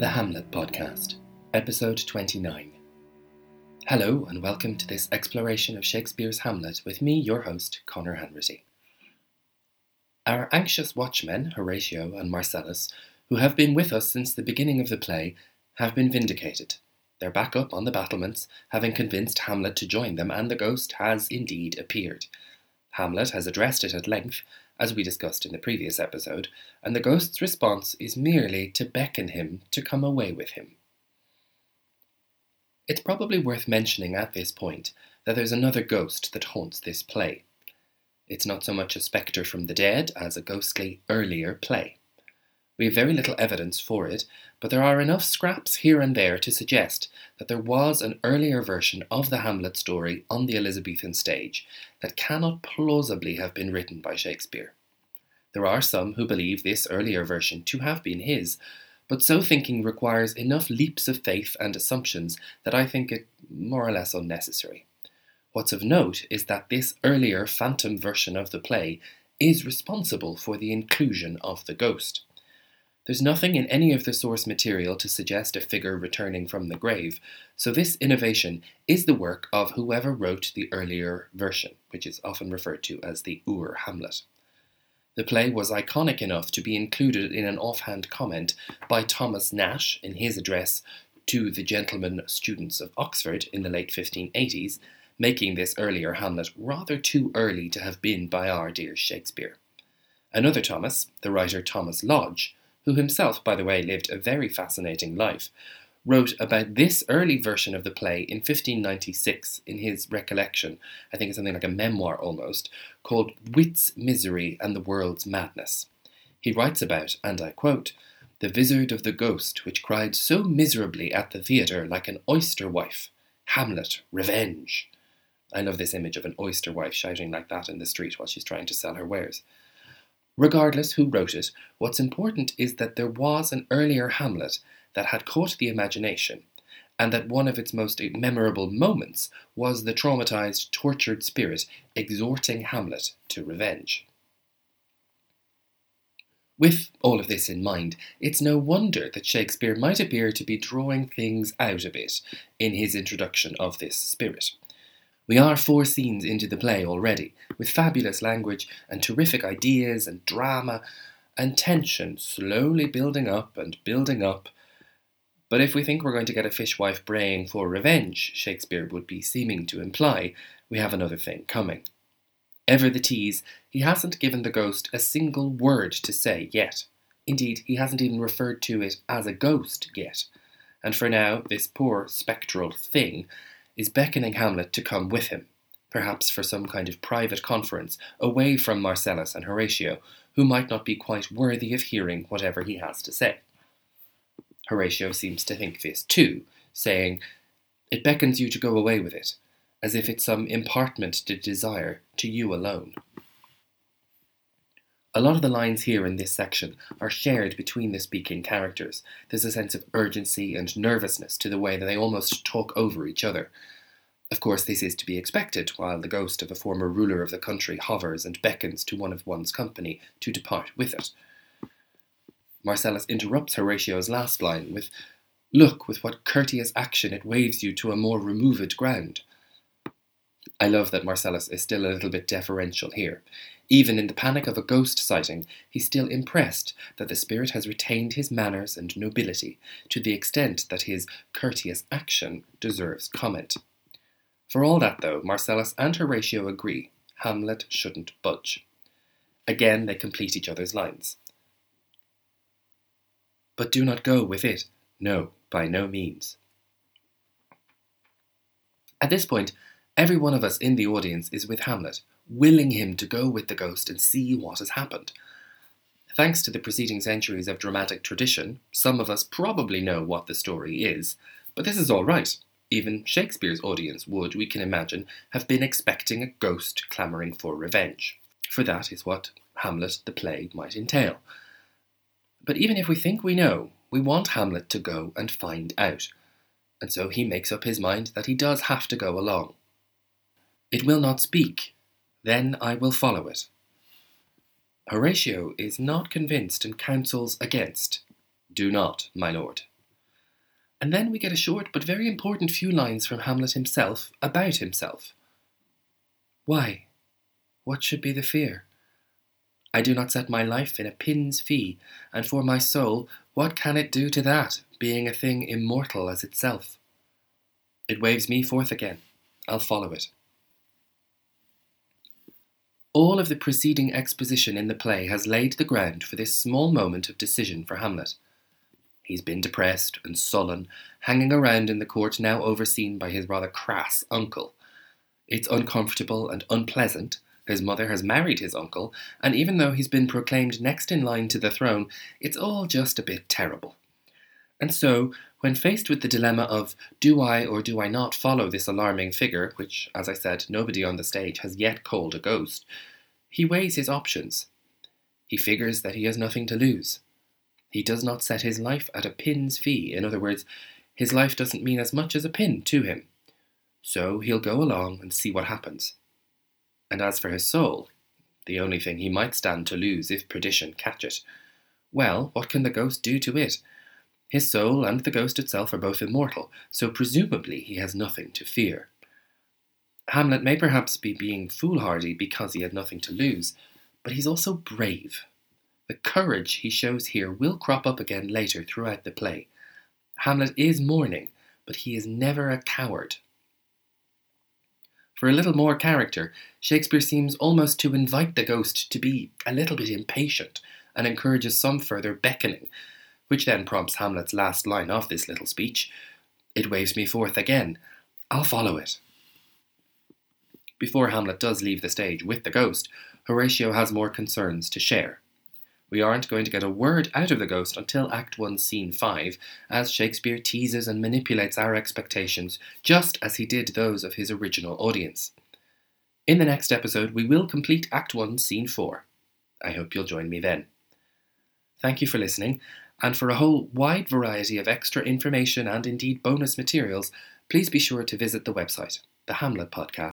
The Hamlet Podcast, Episode 29. Hello, and welcome to this exploration of Shakespeare's Hamlet with me, your host, Conor Hanratty. Our anxious watchmen, Horatio and Marcellus, who have been with us since the beginning of the play, have been vindicated. They're back up on the battlements, having convinced Hamlet to join them, and the ghost has indeed appeared. Hamlet has addressed it at length, as we discussed in the previous episode, and the ghost's response is merely to beckon him to come away with him. It's probably worth mentioning at this point that there's another ghost that haunts this play. It's not so much a spectre from the dead as a ghostly earlier play. We have very little evidence for it, but there are enough scraps here and there to suggest that there was an earlier version of the Hamlet story on the Elizabethan stage that cannot plausibly have been written by Shakespeare. There are some who believe this earlier version to have been his, but so thinking requires enough leaps of faith and assumptions that I think it more or less unnecessary. What's of note is that this earlier phantom version of the play is responsible for the inclusion of the ghost. There's nothing in any of the source material to suggest a figure returning from the grave, so this innovation is the work of whoever wrote the earlier version, which is often referred to as the Ur Hamlet. The play was iconic enough to be included in an offhand comment by Thomas Nash in his address to the gentlemen students of Oxford in the late 1580s, making this earlier Hamlet rather too early to have been by our dear Shakespeare. Another Thomas, the writer Thomas Lodge, who himself, by the way, lived a very fascinating life, wrote about this early version of the play in 1596 in his recollection, I think it's something like a memoir almost, called Wit's Misery and the World's Madness. He writes about, and I quote, the vizard of the ghost which cried so miserably at the theatre like an oyster wife, Hamlet, revenge. I love this image of an oyster wife shouting like that in the street while she's trying to sell her wares. Regardless who wrote it, what's important is that there was an earlier Hamlet that had caught the imagination, and that one of its most memorable moments was the traumatized, tortured spirit exhorting Hamlet to revenge. With all of this in mind, it's no wonder that Shakespeare might appear to be drawing things out a bit in his introduction of this spirit. We are four scenes into the play already, with fabulous language and terrific ideas and drama and tension slowly building up and building up. But if we think we're going to get a fishwife braying for revenge, Shakespeare would be seeming to imply, we have another thing coming. Ever the tease, he hasn't given the ghost a single word to say yet. Indeed, he hasn't even referred to it as a ghost yet. And for now, this poor spectral thing is beckoning Hamlet to come with him, perhaps for some kind of private conference away from Marcellus and Horatio, who might not be quite worthy of hearing whatever he has to say. Horatio seems to think this too, saying, It beckons you to go away with it, as if it's some impartment to desire to you alone. A lot of the lines here in this section are shared between the speaking characters. There's a sense of urgency and nervousness to the way that they almost talk over each other. Of course, this is to be expected while the ghost of a former ruler of the country hovers and beckons to one of one's company to depart with it. Marcellus interrupts Horatio's last line with, Look with what courteous action it waves you to a more removed ground. I love that Marcellus is still a little bit deferential here. Even in the panic of a ghost sighting, he's still impressed that the spirit has retained his manners and nobility to the extent that his courteous action deserves comment. For all that, though, Marcellus and Horatio agree Hamlet shouldn't budge. Again, they complete each other's lines. But do not go with it. No, by no means. At this point, every one of us in the audience is with Hamlet, willing him to go with the ghost and see what has happened. Thanks to the preceding centuries of dramatic tradition, some of us probably know what the story is, but this is all right. Even Shakespeare's audience would, we can imagine, have been expecting a ghost clamouring for revenge. For that is what Hamlet the play might entail. But even if we think we know, we want Hamlet to go and find out. And so he makes up his mind that he does have to go along. It will not speak, then I will follow it. Horatio is not convinced and counsels against. Do not, my lord. And then we get a short but very important few lines from Hamlet himself about himself. Why? What should be the fear? I do not set my life in a pin's fee, and for my soul, what can it do to that, being a thing immortal as itself? It waves me forth again. I'll follow it. All of the preceding exposition in the play has laid the ground for this small moment of decision for Hamlet. He's been depressed and sullen, hanging around in the court now overseen by his rather crass uncle. It's uncomfortable and unpleasant. His mother has married his uncle, and even though he's been proclaimed next in line to the throne, it's all just a bit terrible. And so, when faced with the dilemma of do I or do I not follow this alarming figure, which, as I said, nobody on the stage has yet called a ghost, he weighs his options. He figures that he has nothing to lose. He does not set his life at a pin's fee. In other words, his life doesn't mean as much as a pin to him. So he'll go along and see what happens. And as for his soul, the only thing he might stand to lose if perdition catch it, well, what can the ghost do to it? His soul and the ghost itself are both immortal, so presumably he has nothing to fear. Hamlet may perhaps be being foolhardy because he had nothing to lose, but he's also brave. The courage he shows here will crop up again later throughout the play. Hamlet is mourning, but he is never a coward. For a little more character, Shakespeare seems almost to invite the ghost to be a little bit impatient and encourages some further beckoning, which then prompts Hamlet's last line of this little speech It waves me forth again. I'll follow it. Before Hamlet does leave the stage with the ghost, Horatio has more concerns to share. We aren't going to get a word out of the ghost until Act 1, Scene 5, as Shakespeare teases and manipulates our expectations just as he did those of his original audience. In the next episode, we will complete Act 1, Scene 4. I hope you'll join me then. Thank you for listening, and for a whole wide variety of extra information and indeed bonus materials, please be sure to visit the website, the Hamlet Podcast